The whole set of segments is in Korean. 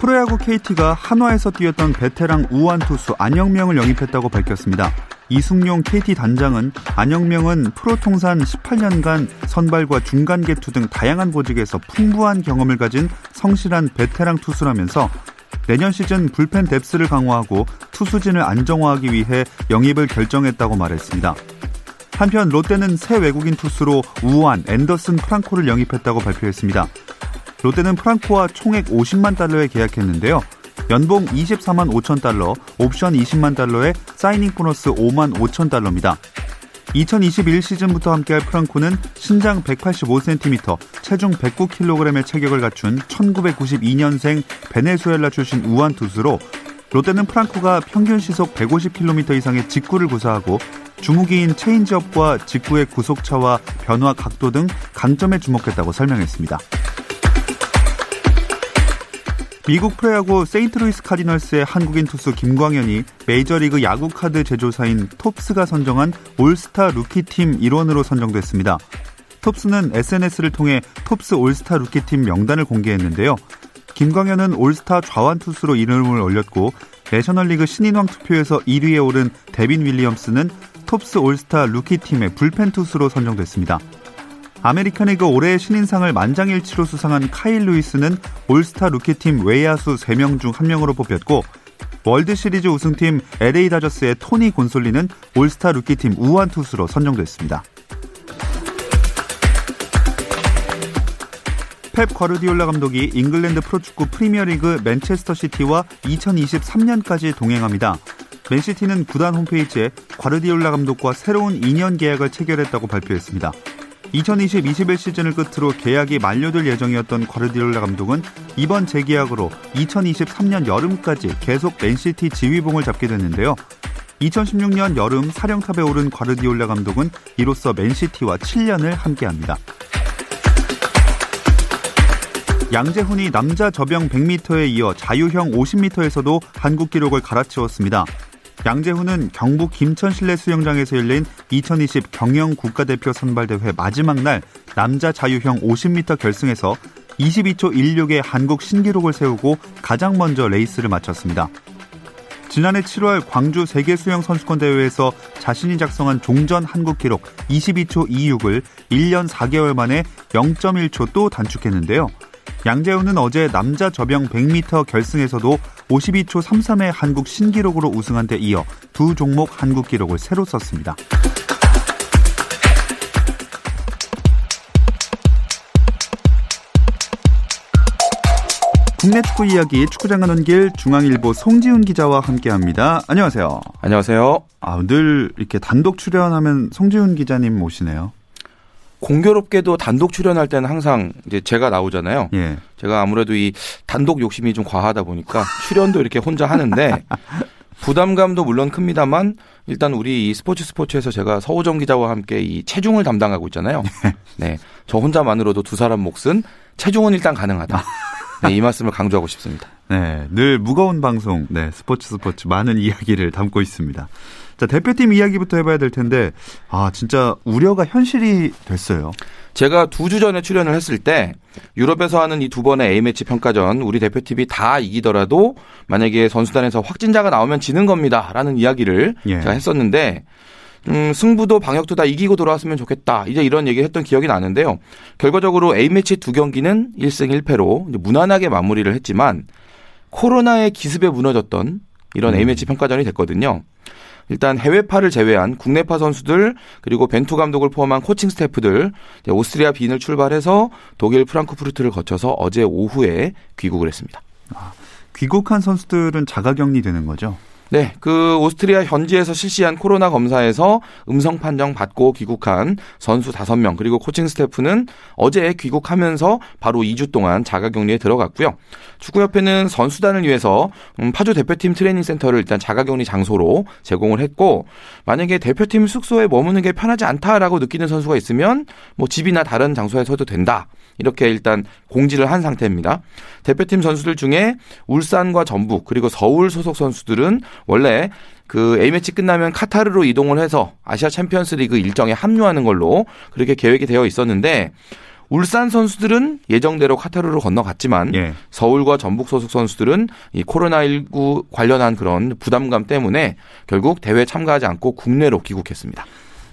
프로야구 KT가 한화에서 뛰었던 베테랑 우완 투수 안영명을 영입했다고 밝혔습니다. 이숭용 KT 단장은 안영명은 프로 통산 18년간 선발과 중간 계투 등 다양한 보직에서 풍부한 경험을 가진 성실한 베테랑 투수라면서 내년 시즌 불펜 depth를 강화하고 투수진을 안정화하기 위해 영입을 결정했다고 말했습니다. 한편 롯데는 새 외국인 투수로 우완, 앤더슨 프랑코를 영입했다고 발표했습니다. 롯데는 프랑코와 총액 50만 달러에 계약했는데요. 연봉 24만 5천 달러, 옵션 20만 달러에 signing 보너스 5만 5천 달러입니다. 2021 시즌부터 함께할 프랑코는 신장 185cm, 체중 109kg의 체격을 갖춘 1992년생 베네수엘라 출신 우완 투수로 롯데는 프랑코가 평균 시속 150km 이상의 직구를 구사하고 주무기인 체인지업과 직구의 구속차와 변화 각도 등 강점에 주목했다고 설명했습니다. 미국 프로야구 세인트루이스 카디널스의 한국인 투수 김광현이 메이저리그 야구 카드 제조사인 톱스가 선정한 올스타 루키팀 일원으로 선정됐습니다. 톱스는 SNS를 통해 톱스 올스타 루키팀 명단을 공개했는데요. 김광현은 올스타 좌완 투수로 이름을 올렸고 내셔널리그 신인왕 투표에서 1위에 오른 데빈 윌리엄스는 톱스 올스타 루키팀의 불펜 투수로 선정됐습니다. 아메리칸 리그 올해의 신인상을 만장일치로 수상한 카일 루이스는 올스타 루키팀 외야수 3명 중 1명으로 뽑혔고 월드 시리즈 우승팀 LA 다저스의 토니 곤솔린은 올스타 루키팀 우완 투수로 선정됐습니다. 펩 과르디올라 감독이 잉글랜드 프로축구 프리미어리그 맨체스터 시티와 2023년까지 동행합니다. 맨시티는 구단 홈페이지에 과르디올라 감독과 새로운 2년 계약을 체결했다고 발표했습니다. 2020-21 시즌을 끝으로 계약이 만료될 예정이었던 과르디올라 감독은 이번 재계약으로 2023년 여름까지 계속 맨시티 지휘봉을 잡게 됐는데요. 2016년 여름 사령탑에 오른 과르디올라 감독은 이로써 맨시티와 7년을 함께합니다. 양재훈이 남자 저병 100m에 이어 자유형 50m에서도 한국 기록을 갈아치웠습니다. 양재훈은 경북 김천 실내 수영장에서 열린 2020 경영 국가대표 선발대회 마지막 날 남자 자유형 50m 결승에서 22초 16의 한국 신기록을 세우고 가장 먼저 레이스를 마쳤습니다. 지난해 7월 광주 세계 수영 선수권 대회에서 자신이 작성한 종전 한국 기록 22초 26을 1년 4개월 만에 0.1초 또 단축했는데요. 양재훈은 어제 남자 저병 100m 결승에서도 52초 33의 한국 신기록으로 우승한 데 이어 두 종목 한국 기록을 새로 썼습니다. 국내 축구 이야기 축구장 가는 길 중앙일보 송지훈 기자와 함께합니다. 안녕하세요. 안녕하세요. 아, 늘 이렇게 단독 출연하면 송지훈 기자님 모시네요. 공교롭게도 단독 출연할 때는 항상 이제 제가 나오잖아요. 예. 제가 아무래도 이 단독 욕심이 좀 과하다 보니까 출연도 이렇게 혼자 하는데 부담감도 물론 큽니다만 일단 우리 이 스포츠 스포츠에서 제가 서우정 기자와 함께 이 체중을 담당하고 있잖아요. 네. 저 혼자만으로도 두 사람 몫은 체중은 일단 가능하다. 네, 이 말씀을 강조하고 싶습니다. 네. 늘 무거운 방송, 네. 스포츠 스포츠 많은 이야기를 담고 있습니다. 자, 대표팀 이야기부터 해봐야 될 텐데, 아, 진짜 우려가 현실이 됐어요. 제가 두 주 전에 출연을 했을 때 유럽에서 하는 이 두 번의 A매치 평가전 우리 대표팀이 다 이기더라도 만약에 선수단에서 확진자가 나오면 지는 겁니다 라는 이야기를 예. 제가 했었는데 음, 승부도 방역도 다 이기고 돌아왔으면 좋겠다. 이제 이런 얘기를 했던 기억이 나는데요. 결과적으로 A매치 두 경기는 1승 1패로 무난하게 마무리를 했지만 코로나의 기습에 무너졌던 이런 음. A매치 평가전이 됐거든요. 일단 해외파를 제외한 국내파 선수들 그리고 벤투 감독을 포함한 코칭 스태프들 오스트리아 빈을 출발해서 독일 프랑크푸르트를 거쳐서 어제 오후에 귀국을 했습니다. 아, 귀국한 선수들은 자가격리 되는 거죠? 네, 그 오스트리아 현지에서 실시한 코로나 검사에서 음성 판정 받고 귀국한 선수 5명 그리고 코칭 스태프는 어제 귀국하면서 바로 2주 동안 자가격리에 들어갔고요. 축구협회는 선수단을 위해서 음, 파주 대표팀 트레이닝 센터를 일단 자가격리 장소로 제공을 했고 만약에 대표팀 숙소에 머무는 게 편하지 않다라고 느끼는 선수가 있으면 뭐 집이나 다른 장소에서도 된다. 이렇게 일단 공지를 한 상태입니다. 대표팀 선수들 중에 울산과 전북 그리고 서울 소속 선수들은 원래 그 A매치 끝나면 카타르로 이동을 해서 아시아 챔피언스 리그 일정에 합류하는 걸로 그렇게 계획이 되어 있었는데 울산 선수들은 예정대로 카타르로 건너갔지만 예. 서울과 전북 소속 선수들은 이 코로나19 관련한 그런 부담감 때문에 결국 대회 참가하지 않고 국내로 귀국했습니다.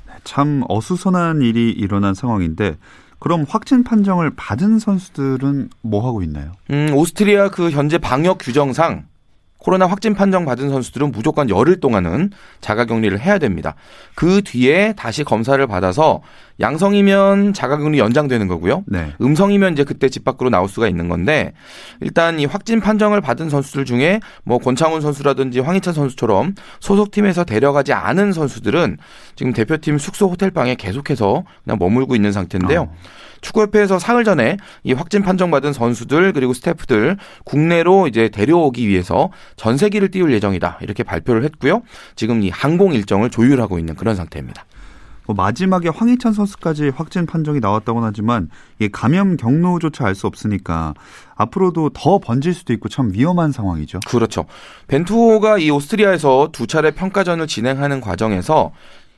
네, 참 어수선한 일이 일어난 상황인데 그럼 확진 판정을 받은 선수들은 뭐 하고 있나요? 음, 오스트리아 그 현재 방역 규정상 코로나 확진 판정 받은 선수들은 무조건 열흘 동안은 자가 격리를 해야 됩니다. 그 뒤에 다시 검사를 받아서 양성이면 자가 격리 연장되는 거고요. 네. 음성이면 이제 그때 집 밖으로 나올 수가 있는 건데 일단 이 확진 판정을 받은 선수들 중에 뭐 권창훈 선수라든지 황희찬 선수처럼 소속팀에서 데려가지 않은 선수들은 지금 대표팀 숙소 호텔 방에 계속해서 그냥 머물고 있는 상태인데요. 어. 축구협회에서 사흘 전에 이 확진 판정받은 선수들 그리고 스태프들 국내로 이제 데려오기 위해서 전세기를 띄울 예정이다 이렇게 발표를 했고요. 지금 이 항공 일정을 조율하고 있는 그런 상태입니다. 뭐 마지막에 황희찬 선수까지 확진 판정이 나왔다고는 하지만 이 감염 경로조차 알 수 없으니까 앞으로도 더 번질 수도 있고 참 위험한 상황이죠. 그렇죠. 벤투호가 이 오스트리아에서 두 차례 평가전을 진행하는 과정에서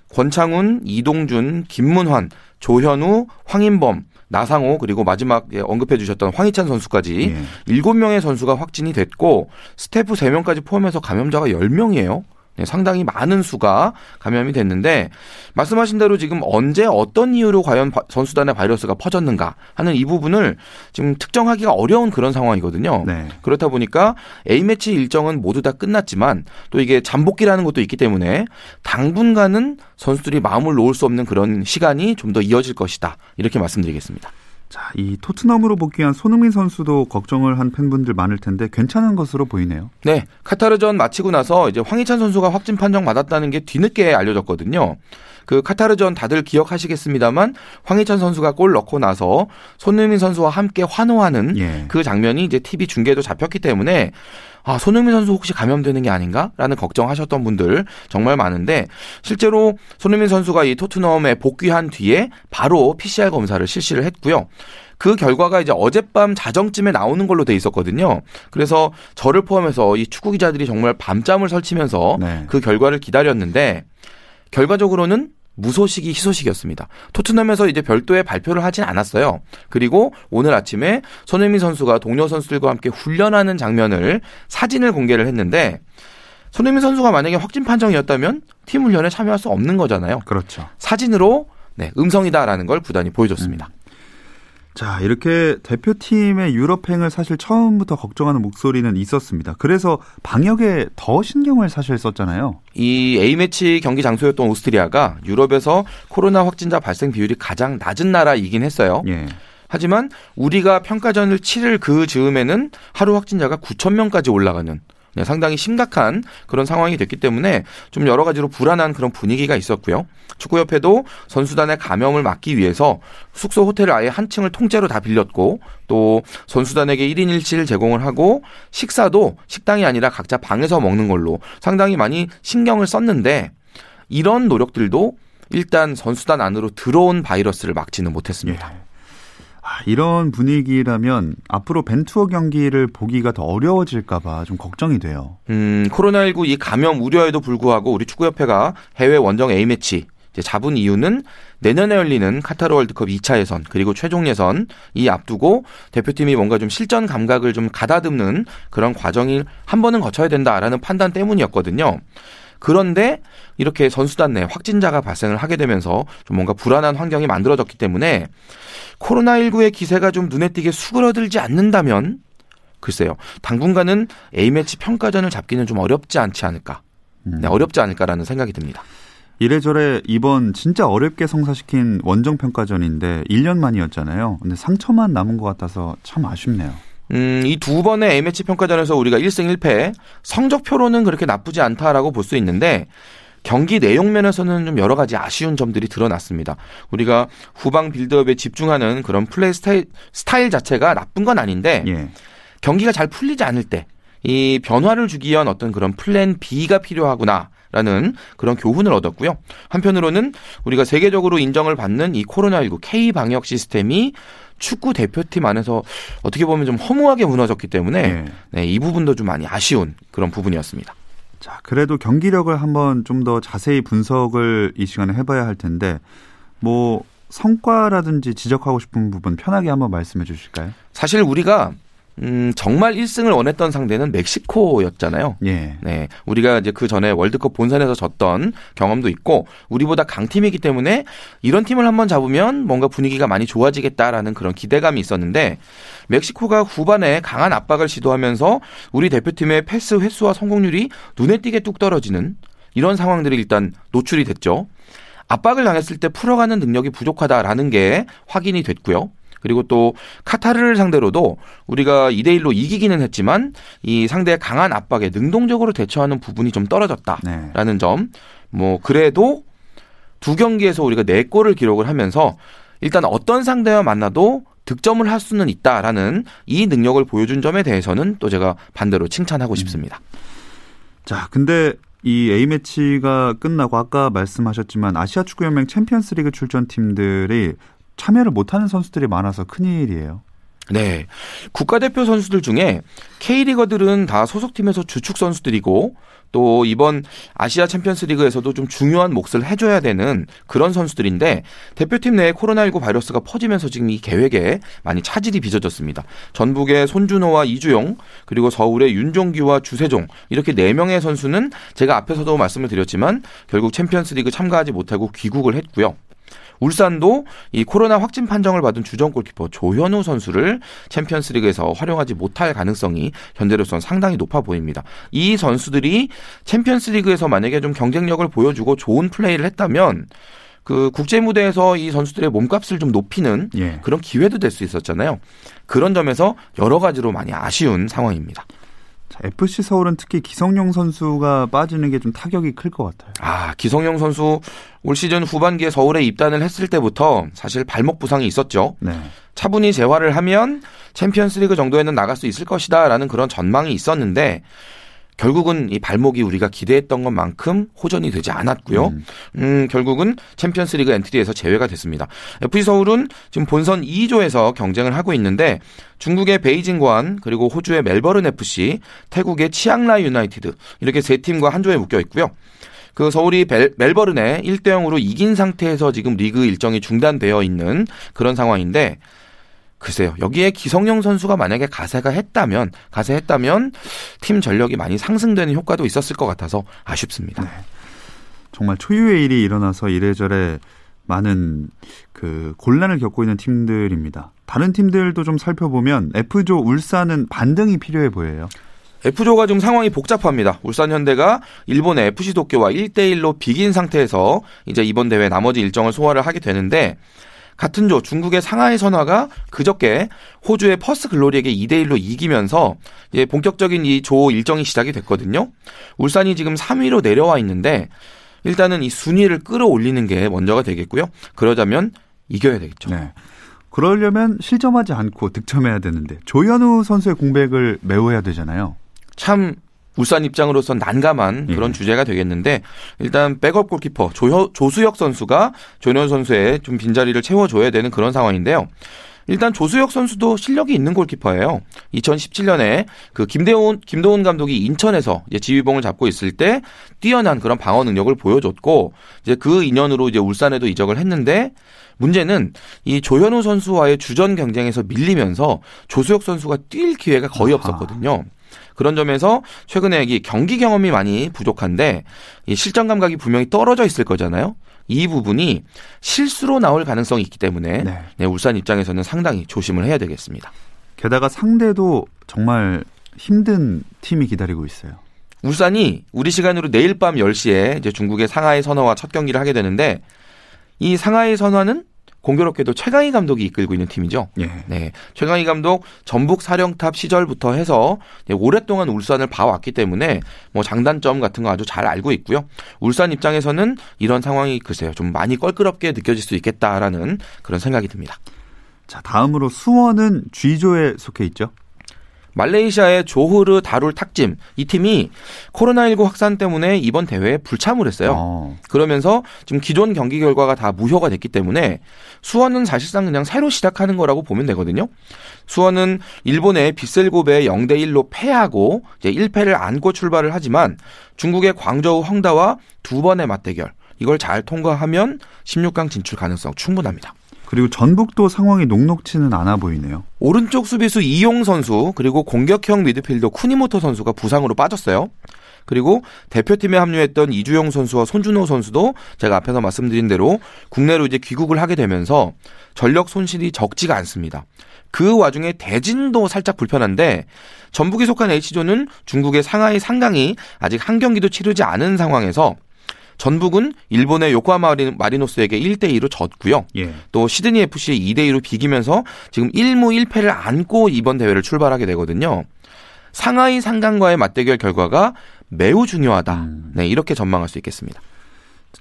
권창훈, 이동준, 김문환, 조현우, 황인범, 나상호 그리고 마지막 언급해 주셨던 황희찬 선수까지 일곱 예. 명의 선수가 확진이 됐고 스태프 세명까지 포함해서 감염자가 10명이에요. 네, 상당히 많은 수가 감염이 됐는데 말씀하신 대로 지금 언제 어떤 이유로 과연 선수단의 바이러스가 퍼졌는가 하는 이 부분을 지금 특정하기가 어려운 그런 상황이거든요. 네. 그렇다 보니까 A매치 일정은 모두 다 끝났지만 또 이게 잠복기라는 것도 있기 때문에 당분간은 선수들이 마음을 놓을 수 없는 그런 시간이 좀 더 이어질 것이다. 이렇게 말씀드리겠습니다. 자, 이 토트넘으로 복귀한 손흥민 선수도 걱정을 한 팬분들 많을 텐데 괜찮은 것으로 보이네요. 네. 카타르전 마치고 나서 이제 황희찬 선수가 확진 판정 받았다는 게 뒤늦게 알려졌거든요. 그 카타르전 다들 기억하시겠습니다만 황희찬 선수가 골 넣고 나서 손흥민 선수와 함께 환호하는 예. 그 장면이 이제 TV 중계도 잡혔기 때문에 아, 손흥민 선수 혹시 감염되는 게 아닌가라는 걱정하셨던 분들 정말 많은데 실제로 손흥민 선수가 이 토트넘에 복귀한 뒤에 바로 PCR 검사를 실시를 했고요. 그 결과가 이제 어젯밤 자정쯤에 나오는 걸로 돼 있었거든요. 그래서 저를 포함해서 이 축구 기자들이 정말 밤잠을 설치면서 네. 그 결과를 기다렸는데 결과적으로는 무소식이 희소식이었습니다. 토트넘에서 이제 별도의 발표를 하진 않았어요. 그리고 오늘 아침에 손흥민 선수가 동료 선수들과 함께 훈련하는 장면을 사진을 공개를 했는데 손흥민 선수가 만약에 확진 판정이었다면 팀 훈련에 참여할 수 없는 거잖아요. 그렇죠. 사진으로 네, 음성이다라는 걸 부단히 보여줬습니다. 음. 자, 이렇게 대표팀의 유럽행을 사실 처음부터 걱정하는 목소리는 있었습니다. 그래서 방역에 더 신경을 사실 썼잖아요. 이 A매치 경기 장소였던 오스트리아가 유럽에서 코로나 확진자 발생 비율이 가장 낮은 나라이긴 했어요. 예. 하지만 우리가 평가전을 치를 그 즈음에는 하루 확진자가 9천 명까지 올라가는 네, 상당히 심각한 그런 상황이 됐기 때문에 좀 여러 가지로 불안한 그런 분위기가 있었고요. 축구협회도 선수단의 감염을 막기 위해서 숙소 호텔을 아예 한 층을 통째로 다 빌렸고 또 선수단에게 1인 1실 제공을 하고 식사도 식당이 아니라 각자 방에서 먹는 걸로 상당히 많이 신경을 썼는데 이런 노력들도 일단 선수단 안으로 들어온 바이러스를 막지는 못했습니다. 예. 아, 이런 분위기라면 앞으로 벤투어 경기를 보기가 더 어려워질까봐 좀 걱정이 돼요. 음, 코로나19 이 감염 우려에도 불구하고 우리 축구협회가 해외 원정 A매치 잡은 이유는 내년에 열리는 카타르 월드컵 2차 예선 그리고 최종 예선 이 앞두고 대표팀이 뭔가 좀 실전 감각을 좀 가다듬는 그런 과정을 한 번은 거쳐야 된다라는 판단 때문이었거든요. 그런데 이렇게 선수단 내 확진자가 발생을 하게 되면서 좀 뭔가 불안한 환경이 만들어졌기 때문에 코로나19의 기세가 좀 눈에 띄게 수그러들지 않는다면 글쎄요. 당분간은 A매치 평가전을 잡기는 좀 어렵지 않지 않을까. 네, 음. 어렵지 않을까라는 생각이 듭니다. 이래저래 이번 진짜 어렵게 성사시킨 원정 평가전인데 1년 만이었잖아요. 근데 상처만 남은 것 같아서 참 아쉽네요. 음, 이 두 번의 A매치 평가전에서 우리가 1승 1패 성적표로는 그렇게 나쁘지 않다라고 볼 수 있는데 경기 내용 면에서는 좀 여러 가지 아쉬운 점들이 드러났습니다. 우리가 후방 빌드업에 집중하는 그런 플레이 스타일, 스타일 자체가 나쁜 건 아닌데 예. 경기가 잘 풀리지 않을 때 이 변화를 주기 위한 어떤 그런 플랜 B가 필요하구나. 라는 그런 교훈을 얻었고요. 한편으로는 우리가 세계적으로 인정을 받는 이 코로나19 K 방역 시스템이 축구 대표팀 안에서 어떻게 보면 좀 허무하게 무너졌기 때문에 네. 네, 이 부분도 좀 많이 아쉬운 그런 부분이었습니다. 자, 그래도 경기력을 한번 좀 더 자세히 분석을 이 시간에 해봐야 할 텐데 뭐 성과라든지 지적하고 싶은 부분 편하게 한번 말씀해 주실까요? 사실 우리가 음, 정말 1승을 원했던 상대는 멕시코였잖아요. 예. 네. 우리가 이제 그 전에 월드컵 본선에서 졌던 경험도 있고, 우리보다 강팀이기 때문에 이런 팀을 한번 잡으면 뭔가 분위기가 많이 좋아지겠다라는 그런 기대감이 있었는데, 멕시코가 후반에 강한 압박을 시도하면서 우리 대표팀의 패스 횟수와 성공률이 눈에 띄게 뚝 떨어지는 이런 상황들이 일단 노출이 됐죠. 압박을 당했을 때 풀어가는 능력이 부족하다라는 게 확인이 됐고요. 그리고 또 카타르를 상대로도 우리가 2대 1로 이기기는 했지만 이 상대의 강한 압박에 능동적으로 대처하는 부분이 좀 떨어졌다라는 네. 점. 뭐 그래도 두 경기에서 우리가 4골을 기록을 하면서 일단 어떤 상대와 만나도 득점을 할 수는 있다라는 이 능력을 보여준 점에 대해서는 또 제가 반대로 칭찬하고 음. 싶습니다. 자, 근데 이 A매치가 끝나고 아까 말씀하셨지만 아시아 축구연맹 챔피언스리그 출전 팀들이 참여를 못하는 선수들이 많아서 큰일이에요. 네. 국가대표 선수들 중에 K리거들은 다 소속팀에서 주축 선수들이고 또 이번 아시아 챔피언스 리그에서도 좀 중요한 몫을 해줘야 되는 그런 선수들인데 대표팀 내에 코로나19 바이러스가 퍼지면서 지금 이 계획에 많이 차질이 빚어졌습니다. 전북의 손준호와 이주용 그리고 서울의 윤종규와 주세종 이렇게 네 명의 선수는 제가 앞에서도 말씀을 드렸지만 결국 챔피언스 리그 참가하지 못하고 귀국을 했고요. 울산도 이 코로나 확진 판정을 받은 주전 골키퍼 조현우 선수를 챔피언스리그에서 활용하지 못할 가능성이 현재로서는 상당히 높아 보입니다. 이 선수들이 챔피언스리그에서 만약에 좀 경쟁력을 보여주고 좋은 플레이를 했다면 그 국제 무대에서 이 선수들의 몸값을 좀 높이는 예. 그런 기회도 될 수 있었잖아요. 그런 점에서 여러 가지로 많이 아쉬운 상황입니다. FC 서울은 특히 기성용 선수가 빠지는 게 좀 타격이 클 것 같아요. 아, 기성용 선수 올 시즌 후반기에 서울에 입단을 했을 때부터 사실 발목 부상이 있었죠. 네. 차분히 재활을 하면 챔피언스리그 정도에는 나갈 수 있을 것이다라는 그런 전망이 있었는데 결국은 이 발목이 우리가 기대했던 것만큼 호전이 되지 않았고요. 음, 음 결국은 챔피언스리그 엔트리에서 제외가 됐습니다. FC 서울은 지금 본선 2조에서 경쟁을 하고 있는데 중국의 베이징관 그리고 호주의 멜버른 FC, 태국의 치앙라이 유나이티드 이렇게 세 팀과 한 조에 묶여 있고요. 그 서울이 벨, 멜버른에 1대 0으로 이긴 상태에서 지금 리그 일정이 중단되어 있는 그런 상황인데 글쎄요. 여기에 기성용 선수가 만약에 가세가 했다면, 가세했다면 팀 전력이 많이 상승되는 효과도 있었을 것 같아서 아쉽습니다. 네. 정말 초유의 일이 일어나서 이래저래 많은 그 곤란을 겪고 있는 팀들입니다. 다른 팀들도 좀 살펴보면 F조 울산은 반등이 필요해 보여요. F조가 좀 상황이 복잡합니다. 울산 현대가 일본의 FC 도쿄와 1대1로 비긴 상태에서 이제 이번 대회 나머지 일정을 소화를 하게 되는데 같은 조 중국의 상하이 선화가 그저께 호주의 퍼스 글로리에게 2대 1로 이기면서 이제 본격적인 이 조 일정이 시작이 됐거든요. 울산이 지금 3위로 내려와 있는데 일단은 이 순위를 끌어올리는 게 먼저가 되겠고요. 그러자면 이겨야 되겠죠. 네. 그러려면 실점하지 않고 득점해야 되는데 조현우 선수의 공백을 메워야 되잖아요. 참 울산 입장으로선 난감한 예. 그런 예. 주제가 되겠는데 일단 백업 골키퍼 조, 조수혁 선수가 조현 선수의 좀 빈자리를 채워줘야 되는 그런 상황인데요. 일단 조수혁 선수도 실력이 있는 골키퍼예요. 2017년에 그 김대훈 김도훈 감독이 인천에서 이제 지휘봉을 잡고 있을 때 뛰어난 그런 방어 능력을 보여줬고 이제 그 인연으로 이제 울산에도 이적을 했는데 문제는 이 조현우 선수와의 주전 경쟁에서 밀리면서 조수혁 선수가 뛸 기회가 거의 없었거든요. 그런 점에서 최근에 이 경기 경험이 많이 부족한데 이 실전 감각이 분명히 떨어져 있을 거잖아요. 이 부분이 실수로 나올 가능성이 있기 때문에 네. 네, 울산 입장에서는 상당히 조심을 해야 되겠습니다. 게다가 상대도 정말 힘든 팀이 기다리고 있어요. 울산이 우리 시간으로 내일 밤 10시에 이제 중국의 상하이 선화와 첫 경기를 하게 되는데 이 상하이 선화는 공교롭게도 최강희 감독이 이끌고 있는 팀이죠. 예. 네. 최강희 감독 전북 사령탑 시절부터 해서 오랫동안 울산을 봐왔기 때문에 뭐 장단점 같은 거 아주 잘 알고 있고요. 울산 입장에서는 이런 상황이 글쎄요. 좀 많이 껄끄럽게 느껴질 수 있겠다라는 그런 생각이 듭니다. 자, 다음으로 수원은 G조에 속해 있죠. 말레이시아의 조흐르 다룰 탁짐 이 팀이 코로나19 확산 때문에 이번 대회에 불참을 했어요. 어. 그러면서 지금 기존 경기 결과가 다 무효가 됐기 때문에 수원은 사실상 그냥 새로 시작하는 거라고 보면 되거든요. 수원은 일본의 비셀고베 0대 1로 패하고 이제 1패를 안고 출발을 하지만 중국의 광저우 헝다와 두 번의 맞대결 이걸 잘 통과하면 16강 진출 가능성 충분합니다. 그리고 전북도 상황이 녹록치는 않아 보이네요. 오른쪽 수비수 이용 선수 그리고 공격형 미드필더 쿠니모토 선수가 부상으로 빠졌어요. 그리고 대표팀에 합류했던 이주영 선수와 손준호 선수도 제가 앞에서 말씀드린 대로 국내로 이제 귀국을 하게 되면서 전력 손실이 적지가 않습니다. 그 와중에 대진도 살짝 불편한데 전북이 속한 H조는 중국의 상하이 상강이 아직 한 경기도 치르지 않은 상황에서 전북은 일본의 요코하마 마리노스에게 1대 2로 졌고요. 예. 또 시드니 FC에 2대 2로 비기면서 지금 1무 1패를 안고 이번 대회를 출발하게 되거든요. 상하이 상강과의 맞대결 결과가 매우 중요하다. 음. 네, 이렇게 전망할 수 있겠습니다.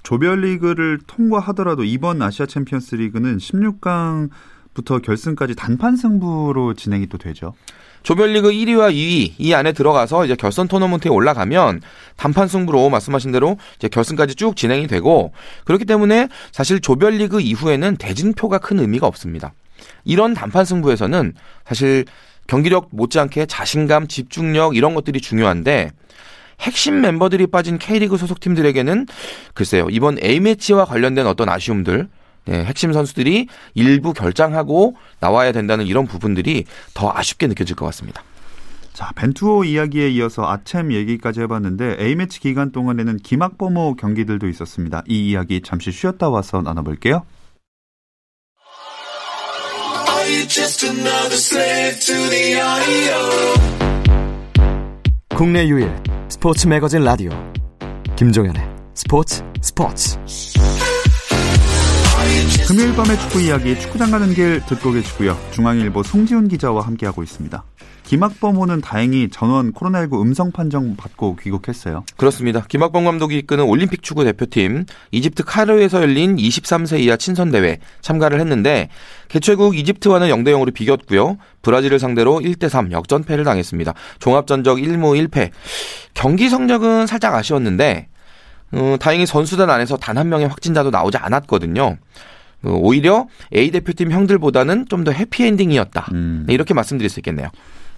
조별리그를 통과하더라도 이번 아시아 챔피언스 리그는 16강 부터 결승까지 단판 승부로 진행이 또 되죠. 조별리그 1위와 2위 이 안에 들어가서 이제 결선 토너먼트에 올라가면 단판 승부로 말씀하신 대로 이제 결승까지 쭉 진행이 되고 그렇기 때문에 사실 조별리그 이후에는 대진표가 큰 의미가 없습니다. 이런 단판 승부에서는 사실 경기력 못지않게 자신감, 집중력 이런 것들이 중요한데 핵심 멤버들이 빠진 K리그 소속팀들에게는 글쎄요 이번 A매치와 관련된 어떤 아쉬움들 네, 핵심 선수들이 일부 결장하고 나와야 된다는 이런 부분들이 더 아쉽게 느껴질 것 같습니다. 자, 벤투호 이야기에 이어서 아챔 얘기까지 해봤는데 A매치 기간 동안에는 기막범호 경기들도 있었습니다. 이 이야기 잠시 쉬었다 와서 나눠볼게요. 국내 유일 스포츠 매거진 라디오 김종현의 스포츠 스포츠 금요일 밤의 축구 이야기 축구장 가는 길 듣고 계시고요. 중앙일보 송지훈 기자와 함께하고 있습니다. 김학범호는 다행히 전원 코로나19 음성 판정 받고 귀국했어요. 그렇습니다. 김학범 감독이 이끄는 올림픽 축구 대표팀 이집트 카르에서 열린 23세 이하 친선 대회 참가를 했는데 개최국 이집트와는 0대 0으로 비겼고요. 브라질을 상대로 1대 3 역전패를 당했습니다. 종합 전적 1무 1패. 경기 성적은 살짝 아쉬웠는데 어, 다행히 선수단 안에서 단 한 명의 확진자도 나오지 않았거든요. 어, 오히려 A 대표팀 형들보다는 좀 더 해피엔딩이었다. 음. 네, 이렇게 말씀드릴 수 있겠네요.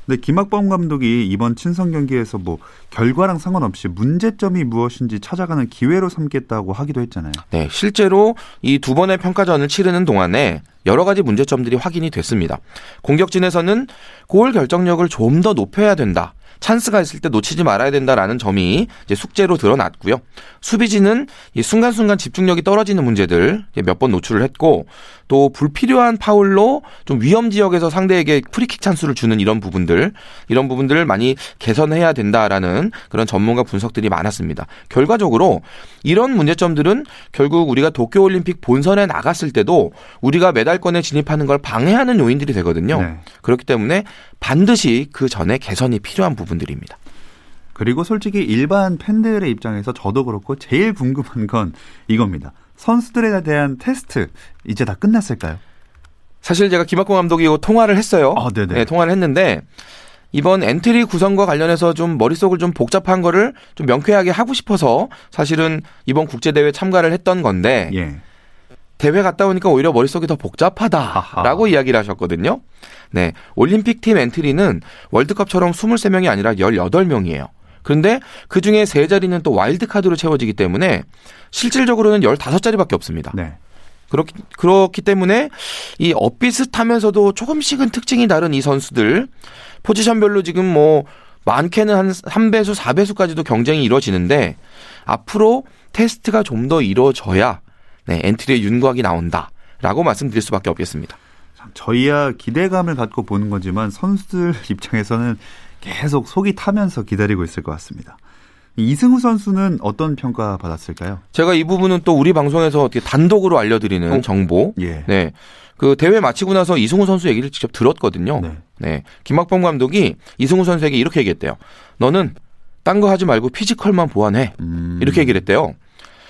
근데 김학범 감독이 이번 친선 경기에서 뭐 결과랑 상관없이 문제점이 무엇인지 찾아가는 기회로 삼겠다고 하기도 했잖아요. 네, 실제로 이 두 번의 평가전을 치르는 동안에 여러 가지 문제점들이 확인이 됐습니다. 공격진에서는 골 결정력을 좀 더 높여야 된다. 찬스가 있을 때 놓치지 말아야 된다라는 점이 이제 숙제로 드러났고요. 수비진은 이 순간순간 집중력이 떨어지는 문제들 몇 번 노출을 했고 또 불필요한 파울로 좀 위험 지역에서 상대에게 프리킥 찬스를 주는 이런 부분들 이런 부분들을 많이 개선해야 된다라는 그런 전문가 분석들이 많았습니다. 결과적으로 이런 문제점들은 결국 우리가 도쿄 올림픽 본선에 나갔을 때도 우리가 메달권에 진입하는 걸 방해하는 요인들이 되거든요. 네. 그렇기 때문에 반드시 그 전에 개선이 필요한 부분들입니다. 그리고 솔직히 일반 팬들의 입장에서 저도 그렇고 제일 궁금한 건 이겁니다. 선수들에 대한 테스트 이제 다 끝났을까요? 사실 제가 김학범 감독이랑 통화를 했어요. 아, 네네. 네, 통화를 했는데 이번 엔트리 구성과 관련해서 좀 머릿속을 좀 복잡한 거를 좀 명쾌하게 하고 싶어서 사실은 이번 국제대회 참가를 했던 건데 예. 대회 갔다 오니까 오히려 머릿속이 더 복잡하다라고 아하. 이야기를 하셨거든요. 네. 올림픽 팀 엔트리는 월드컵처럼 23명이 아니라 18명이에요. 그런데 그 중에 세 자리는 또 와일드 카드로 채워지기 때문에 실질적으로는 15자리밖에 없습니다. 네. 그렇기, 그렇기 때문에 이 엇비슷하면서도 조금씩은 특징이 다른 이 선수들 포지션별로 지금 뭐 많게는 한 3배수, 4배수까지도 경쟁이 이루어지는데 앞으로 테스트가 좀 더 이루어져야 네, 엔트리의 윤곽이 나온다라고 말씀드릴 수밖에 없겠습니다. 저희야 기대감을 갖고 보는 거지만 선수들 입장에서는 계속 속이 타면서 기다리고 있을 것 같습니다. 이승우 선수는 어떤 평가 받았을까요? 제가 이 부분은 또 우리 방송에서 어떻게 단독으로 알려드리는 어? 정보. 예. 네. 그 대회 마치고 나서 이승우 선수 얘기를 직접 들었거든요. 네. 네. 김학범 감독이 이승우 선수에게 이렇게 얘기했대요. 너는 딴 거 하지 말고 피지컬만 보완해. 음. 이렇게 얘기를 했대요.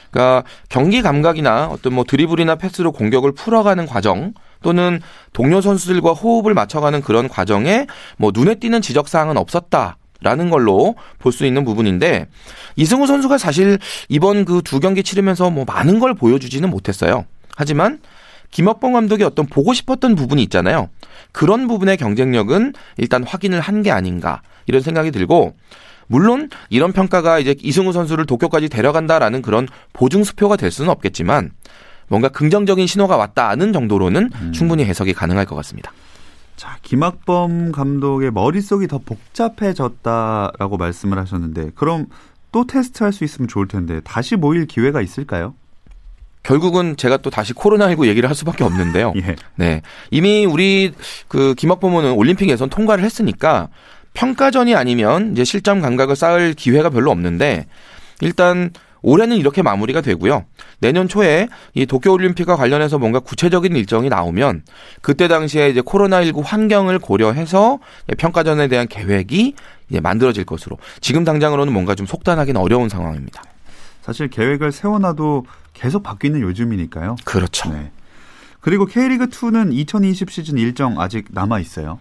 그러니까 경기 감각이나 어떤 뭐 드리블이나 패스로 공격을 풀어가는 과정 또는 동료 선수들과 호흡을 맞춰가는 그런 과정에 뭐 눈에 띄는 지적 사항은 없었다. 라는 걸로 볼 수 있는 부분인데 이승우 선수가 사실 이번 그 두 경기 치르면서 뭐 많은 걸 보여주지는 못했어요. 하지만 김학봉 감독이 어떤 보고 싶었던 부분이 있잖아요. 그런 부분의 경쟁력은 일단 확인을 한 게 아닌가 이런 생각이 들고 물론 이런 평가가 이제 이승우 선수를 도쿄까지 데려간다라는 그런 보증 수표가 될 수는 없겠지만 뭔가 긍정적인 신호가 왔다는 정도로는 음. 충분히 해석이 가능할 것 같습니다. 자, 김학범 감독의 머릿속이 더 복잡해졌다라고 말씀을 하셨는데 그럼 또 테스트할 수 있으면 좋을 텐데 다시 모일 기회가 있을까요? 결국은 제가 또 다시 코로나19 얘기를 할 수밖에 없는데요. 예. 네. 이미 우리 그 김학범은 올림픽 에선 통과를 했으니까 평가전이 아니면 이제 실점 감각을 쌓을 기회가 별로 없는데 일단 올해는 이렇게 마무리가 되고요. 내년 초에 이 도쿄올림픽과 관련해서 뭔가 구체적인 일정이 나오면 그때 당시에 이제 코로나19 환경을 고려해서 평가전에 대한 계획이 이제 만들어질 것으로 지금 당장으로는 뭔가 좀 속단하기는 어려운 상황입니다. 사실 계획을 세워놔도 계속 바뀌는 요즘이니까요. 그렇죠. 네. 그리고 K리그 2는 2020 시즌 일정 아직 남아 있어요.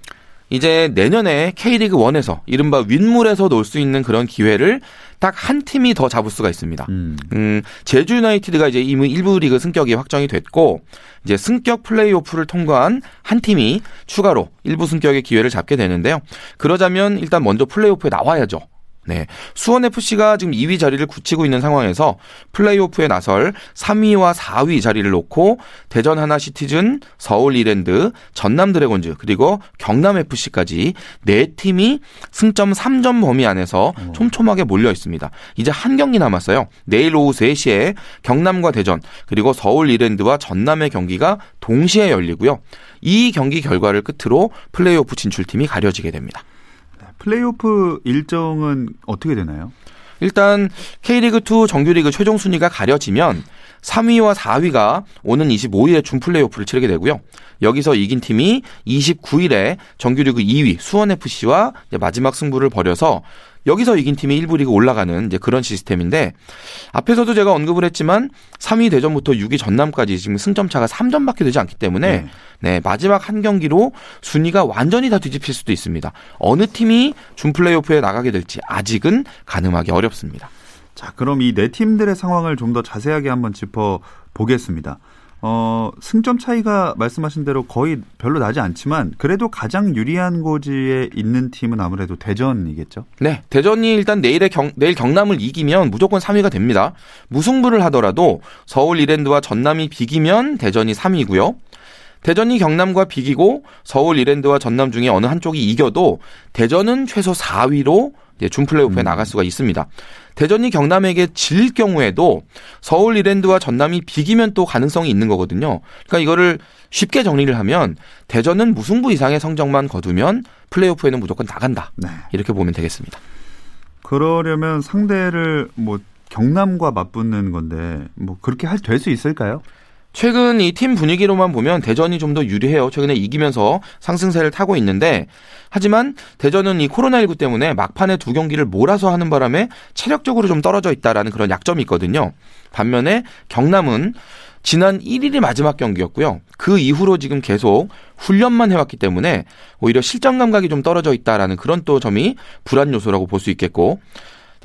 이제 내년에 K리그 1에서 이른바 윗물에서 놀 수 있는 그런 기회를 딱 한 팀이 더 잡을 수가 있습니다. 음. 음, 제주 유나이티드가 이제 이미 일부 리그 승격이 확정이 됐고 이제 승격 플레이오프를 통과한 한 팀이 추가로 일부 승격의 기회를 잡게 되는데요. 그러자면 일단 먼저 플레이오프에 나와야죠. 네. 수원 FC가 지금 2위 자리를 굳히고 있는 상황에서 플레이오프에 나설 3위와 4위 자리를 놓고 대전 하나시티즌, 서울 이랜드, 전남 드래곤즈 그리고 경남 FC까지 네 팀이 승점 3점 범위 안에서 어. 촘촘하게 몰려 있습니다. 이제 한 경기 남았어요. 내일 오후 3시에 경남과 대전 그리고 서울 이랜드와 전남의 경기가 동시에 열리고요. 이 경기 결과를 끝으로 플레이오프 진출팀이 가려지게 됩니다. 플레이오프 일정은 어떻게 되나요? 일단 K리그2 정규리그 최종 순위가 가려지면 3위와 4위가 오는 25일에 준 플레이오프를 치르게 되고요. 여기서 이긴 팀이 29일에 정규리그 2위 수원FC와 마지막 승부를 벌여서 여기서 이긴 팀이 1부 리그 올라가는 이제 그런 시스템인데 앞에서도 제가 언급을 했지만 3위 대전부터 6위 전남까지 지금 승점 차가 3점밖에 되지 않기 때문에 네. 네, 마지막 한 경기로 순위가 완전히 다 뒤집힐 수도 있습니다. 어느 팀이 준 플레이오프에 나가게 될지 아직은 가늠하기 어렵습니다. 자, 그럼 이 네 팀들의 상황을 좀 더 자세하게 한번 짚어 보겠습니다. 어, 승점 차이가 말씀하신 대로 거의 별로 나지 않지만 그래도 가장 유리한 고지에 있는 팀은 아무래도 대전이겠죠. 네, 대전이 일단 내일에 경, 내일 경남을 이기면 무조건 3위가 됩니다. 무승부를 하더라도 서울 이랜드와 전남이 비기면 대전이 3위고요. 대전이 경남과 비기고 서울 이랜드와 전남 중에 어느 한쪽이 이겨도 대전은 최소 4위로 준 플레이오프에 음. 나갈 수가 있습니다. 대전이 경남에게 질 경우에도 서울 이랜드와 전남이 비기면 또 가능성이 있는 거거든요. 그러니까 이거를 쉽게 정리를 하면 대전은 무승부 이상의 성적만 거두면 플레이오프에는 무조건 나간다. 네. 이렇게 보면 되겠습니다. 그러려면 상대를 뭐 경남과 맞붙는 건데 뭐 그렇게 할 될 수 있을까요? 최근 이 팀 분위기로만 보면 대전이 좀 더 유리해요. 최근에 이기면서 상승세를 타고 있는데 하지만 대전은 이 코로나19 때문에 막판에 두 경기를 몰아서 하는 바람에 체력적으로 좀 떨어져 있다라는 그런 약점이 있거든요. 반면에 경남은 지난 1일이 마지막 경기였고요. 그 이후로 지금 계속 훈련만 해왔기 때문에 오히려 실전 감각이 좀 떨어져 있다라는 그런 또 점이 불안 요소라고 볼 수 있겠고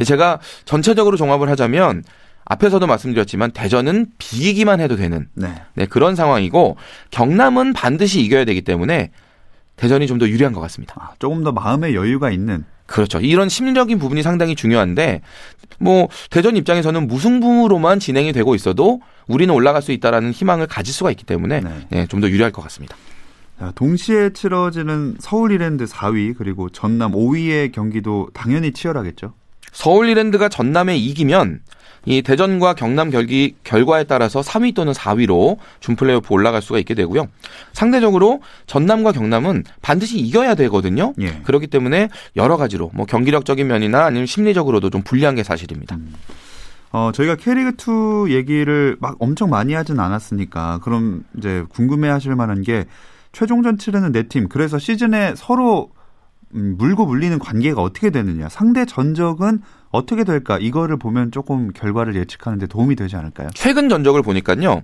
제가 전체적으로 종합을 하자면 앞에서도 말씀드렸지만 대전은 비기기만 해도 되는 네. 네, 그런 상황이고 경남은 반드시 이겨야 되기 때문에 대전이 좀 더 유리한 것 같습니다. 아, 조금 더 마음의 여유가 있는. 그렇죠. 이런 심리적인 부분이 상당히 중요한데 뭐 대전 입장에서는 무승부로만 진행이 되고 있어도 우리는 올라갈 수 있다라는 희망을 가질 수가 있기 때문에 네. 네, 좀더 유리할 것 같습니다. 자, 동시에 치러지는 서울 이랜드 4위 그리고 전남 5위의 경기도 당연히 치열하겠죠. 서울 이랜드가 전남에 이기면 이 대전과 경남 결기 결과에 따라서 3위 또는 4위로 준 플레이오프 올라갈 수가 있게 되고요. 상대적으로 전남과 경남은 반드시 이겨야 되거든요. 예. 그렇기 때문에 여러 가지로 뭐 경기력적인 면이나 아니면 심리적으로도 좀 불리한 게 사실입니다. 음. 어, 저희가 K리그2 얘기를 막 엄청 많이 하진 않았으니까, 그럼 이제 궁금해 하실 만한 게, 최종전 치르는 네 팀, 그래서 시즌에 서로 음, 물고 물리는 관계가 어떻게 되느냐, 상대 전적은 어떻게 될까, 이거를 보면 조금 결과를 예측하는 데 도움이 되지 않을까요? 최근 전적을 보니까요.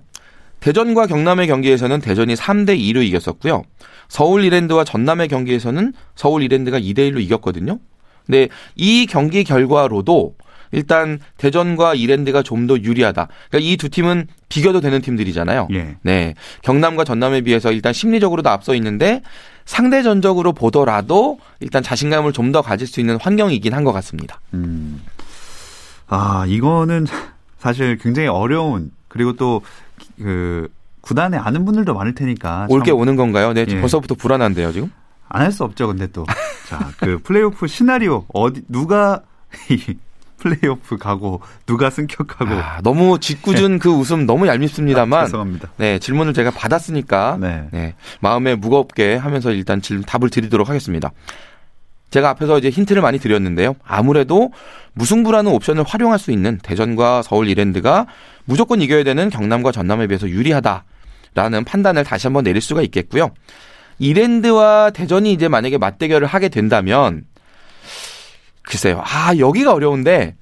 대전과 경남의 경기에서는 대전이 3대 2로 이겼었고요. 서울 이랜드와 전남의 경기에서는 서울 이랜드가 2대 1로 이겼거든요. 근데 이 경기 결과로도 일단 대전과 이랜드가 좀 더 유리하다. 그러니까 이 두 팀은 비교도 되는 팀들이잖아요. 예. 네. 경남과 전남에 비해서 일단 심리적으로도 앞서 있는데 상대 전적으로 보더라도 일단 자신감을 좀 더 가질 수 있는 환경이긴 한 것 같습니다. 음. 아, 이거는 사실 굉장히 어려운 그리고 또그 구단에 아는 분들도 많을 테니까 올게 오는 건가요? 네, 예. 벌써부터 불안한데요, 지금? 안 할 수 없죠, 근데 또. 자, 그 플레이오프 시나리오 어디 누가 플레이오프 가고 누가 승격하고 아, 너무 짓궂은 네. 그 웃음 너무 얄밉습니다만 아, 죄송합니다. 네 질문을 제가 받았으니까 네. 네 마음에 무겁게 하면서 일단 질문 답을 드리도록 하겠습니다. 제가 앞에서 이제 힌트를 많이 드렸는데요. 아무래도 무승부라는 옵션을 활용할 수 있는 대전과 서울 이랜드가 무조건 이겨야 되는 경남과 전남에 비해서 유리하다라는 판단을 다시 한번 내릴 수가 있겠고요. 이랜드와 대전이 이제 만약에 맞대결을 하게 된다면 글쎄요. 아, 여기가 어려운데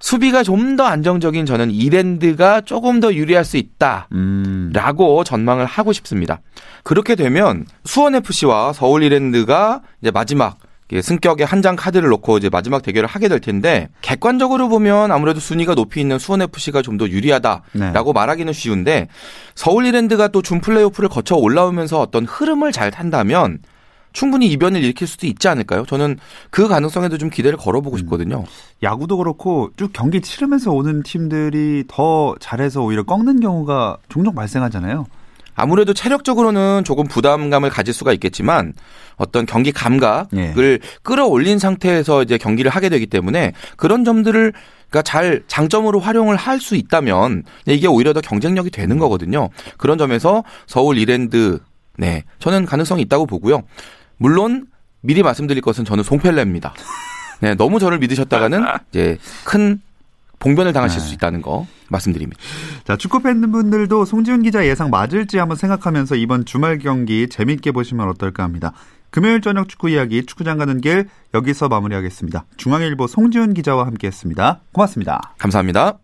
수비가 좀 더 안정적인 저는 이랜드가 조금 더 유리할 수 있다라고 음. 전망을 하고 싶습니다. 그렇게 되면 수원 FC와 서울 이랜드가 이제 마지막 승격에 한장 카드를 놓고 이제 마지막 대결을 하게 될 텐데 객관적으로 보면 아무래도 순위가 높이 있는 수원 FC가 좀 더 유리하다라고 네. 말하기는 쉬운데 서울 이랜드가 또 준 플레이오프를 거쳐 올라오면서 어떤 흐름을 잘 탄다면 충분히 이변을 일으킬 수도 있지 않을까요? 저는 그 가능성에도 좀 기대를 걸어보고 음. 싶거든요. 야구도 그렇고 쭉 경기 치르면서 오는 팀들이 더 잘해서 오히려 꺾는 경우가 종종 발생하잖아요. 아무래도 체력적으로는 조금 부담감을 가질 수가 있겠지만 어떤 경기 감각을 예. 끌어올린 상태에서 이제 경기를 하게 되기 때문에 그런 점들을 그러니까 잘 장점으로 활용을 할 수 있다면 이게 오히려 더 경쟁력이 되는 거거든요. 그런 점에서 서울 이랜드 네 저는 가능성이 있다고 보고요. 물론 미리 말씀드릴 것은 저는 송펠레입니다. 네, 너무 저를 믿으셨다가는 이제 큰 봉변을 당하실 네. 수 있다는 거 말씀드립니다. 자, 축구 팬분들도 송지훈 기자 예상 맞을지 한번 생각하면서 이번 주말 경기 재밌게 보시면 어떨까 합니다. 금요일 저녁 축구 이야기 축구장 가는 길 여기서 마무리하겠습니다. 중앙일보 송지훈 기자와 함께했습니다. 고맙습니다. 감사합니다.